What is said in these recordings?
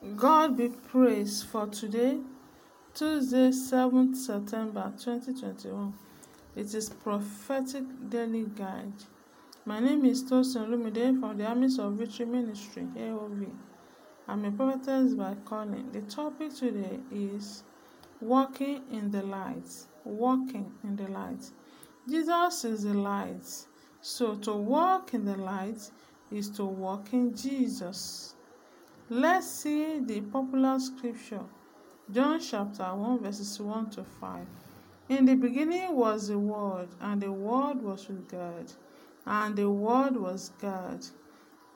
God be praised for today, Tuesday, 7th September 2021. It is Prophetic Daily Guide. My name is Tosin Olumide from the Armies of Victory Ministry, AOV. I'm a prophetess by calling. The topic today is Walking in the Light. Walking in the Light. Jesus is the light. So to walk in the light is to walk in Jesus. Let's see the popular scripture. John chapter 1, verses 1 to 5. In the beginning was the Word, and the Word was with God, and the Word was God.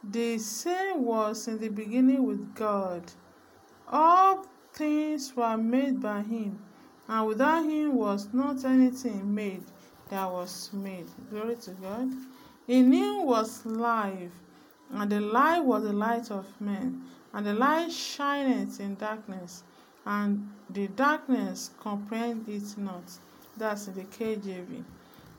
The same was in the beginning with God. All things were made by Him, and without Him was not anything made that was made. Glory to God. In Him was life, and the life was the light of men. And the light shineth in darkness, and the darkness comprehend it not. That's in the KJV.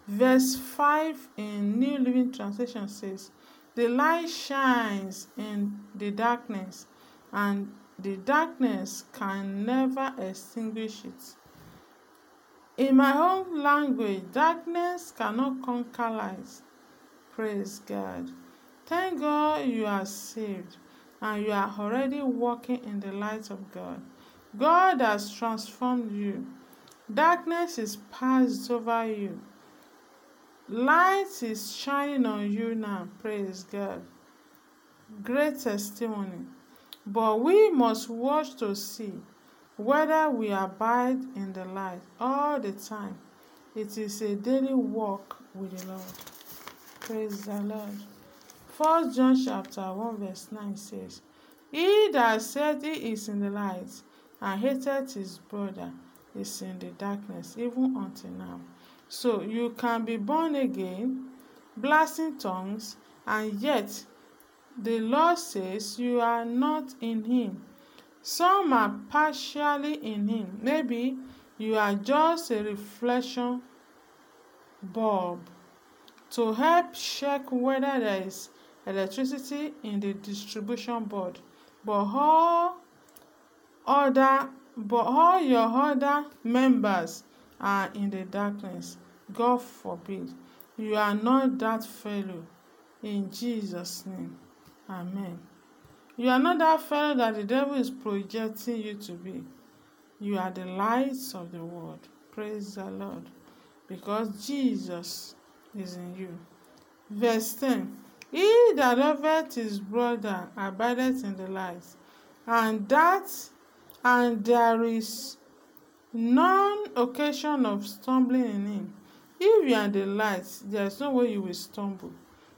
Verse 5 in New Living Translation says, The light shines in the darkness, and the darkness can never extinguish it. In my own language, darkness cannot conquer light. Praise God. Thank God you are saved and you are already walking in the light of God. God has transformed you. Darkness is passed over you. Light is shining on you now. Praise God. Great testimony. But we must watch to see whether we abide in the light all the time. It is a daily walk with the Lord. Praise the Lord. First John chapter 1 verse 9 says, He that said he is in the light and hated his brother is in the darkness, even until now. So you can be born again, blasting tongues, and yet the Lord says you are not in him. Some are partially in him. Maybe you are just a reflection bulb to help check whether there is electricity in the distribution board. But all other but all your other members are in the darkness. God forbid. You are not that fellow. In jesus name. Amen. You are not that fellow that the devil is projecting you to be. You are the lights of the world. Praise the lord. Because jesus is in you. Verse 10 He that loveth his brother abideth in the light, and that and there is none occasion of stumbling in him. If you are the light, there is no way you will stumble,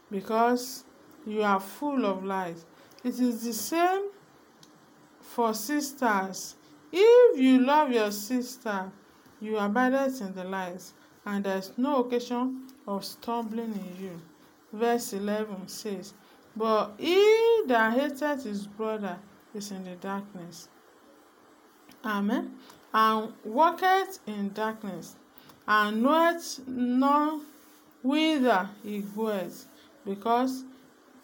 because you are full of light. It is the same for sisters. If you love your sister, you abideth in the light, and there is no occasion of stumbling in you verse 11 says, But he that hateth his brother is in the darkness. Amen. And walketh in darkness, and knoweth not whither he goeth, because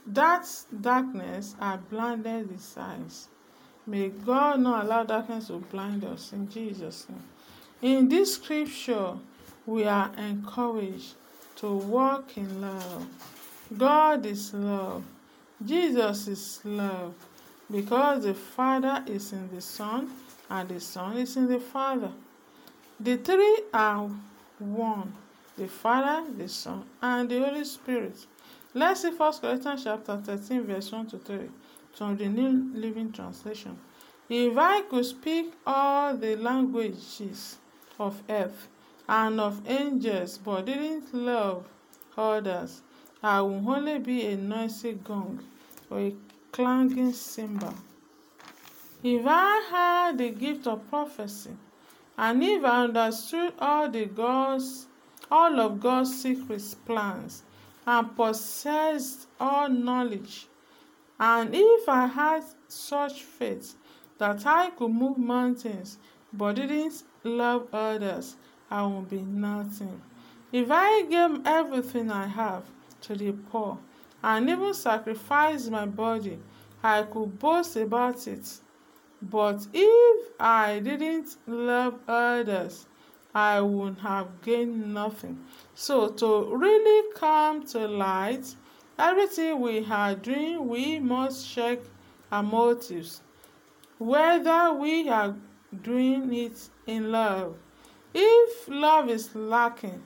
that darkness hath blinded his eyes. May God not allow darkness to blind us in Jesus' name. In this scripture, we are encouraged to walk in love. God is love. Jesus is love because the Father is in the Son and the Son is in the Father. The three are one the Father, the Son, and the Holy Spirit. Let's see 1 Corinthians chapter 13, verse 1 to 3 from the New Living Translation. If I could speak all the languages of earth and of angels, but didn't love others, I will only be a noisy gong or a clanging cymbal. If I had the gift of prophecy, and if I understood all the God's all of God's secret plans, and possessed all knowledge, and if I had such faith that I could move mountains, but didn't love others, I would be nothing. If I gave everything I have to the poor, and even sacrifice my body, I could boast about it. But if I didn't love others, I would have gained nothing. So, to really come to light, everything we are doing, we must check our motives, whether we are doing it in love. If love is lacking,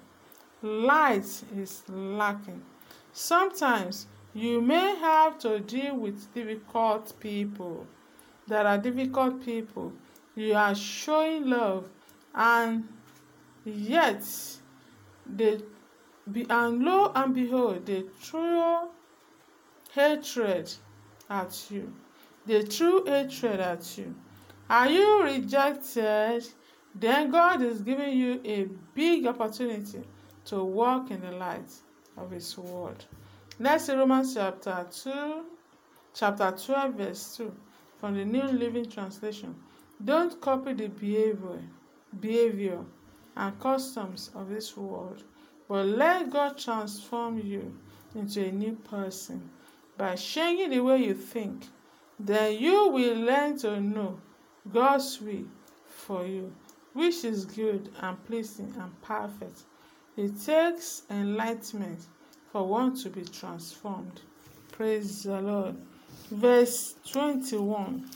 light is lacking. Sometimes you may have to deal with difficult people. There are difficult people. You are showing love, and yet they be and lo and behold, they throw hatred at you. They threw hatred at you. Are you rejected? Then God is giving you a big opportunity to walk in the light of His Word. Let's see Romans chapter 2, chapter 12, verse 2 from the New Living Translation. Don't copy the behavior, behavior and customs of this world, but let God transform you into a new person by changing the way you think. Then you will learn to know God's will for you which is good and pleasing and perfect. It takes enlightenment for one to be transformed. Praise the Lord. Verse 21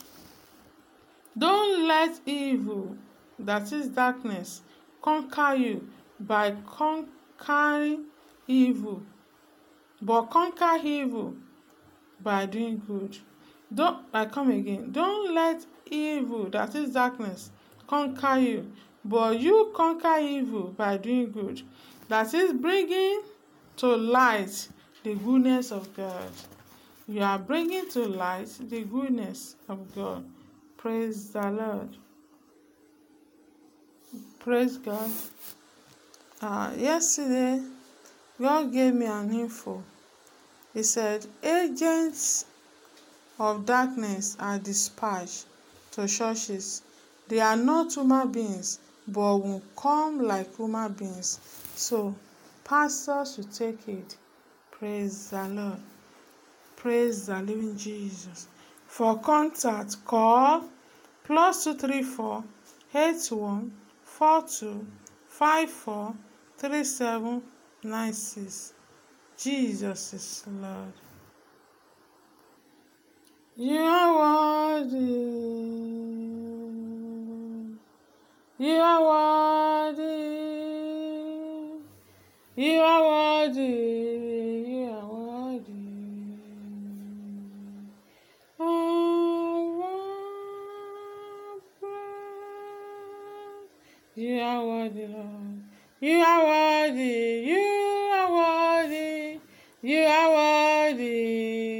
Don't let evil, that is darkness, conquer you by conquering evil, but conquer evil by doing good. Don't I come again. Don't let evil, that is darkness, conquer you, but you conquer evil by doing good. That is bringing to light the goodness of God. You are bringing to light the goodness of God. Praise the Lord. Praise God. Uh, yesterday, God gave me an info. He said, Agents of darkness are dispatched to churches they are not human beings but will come like human beings. So pastors should take it. Praise the Lord. Praise the living Jesus. For contact, call plus two three four eight one four two five four three seven nine six. Jesus is Lord. You are worthy. You are worthy. You are worthy. You are worthy. You are worthy, Lord. You are worthy. You are worthy. You are worthy.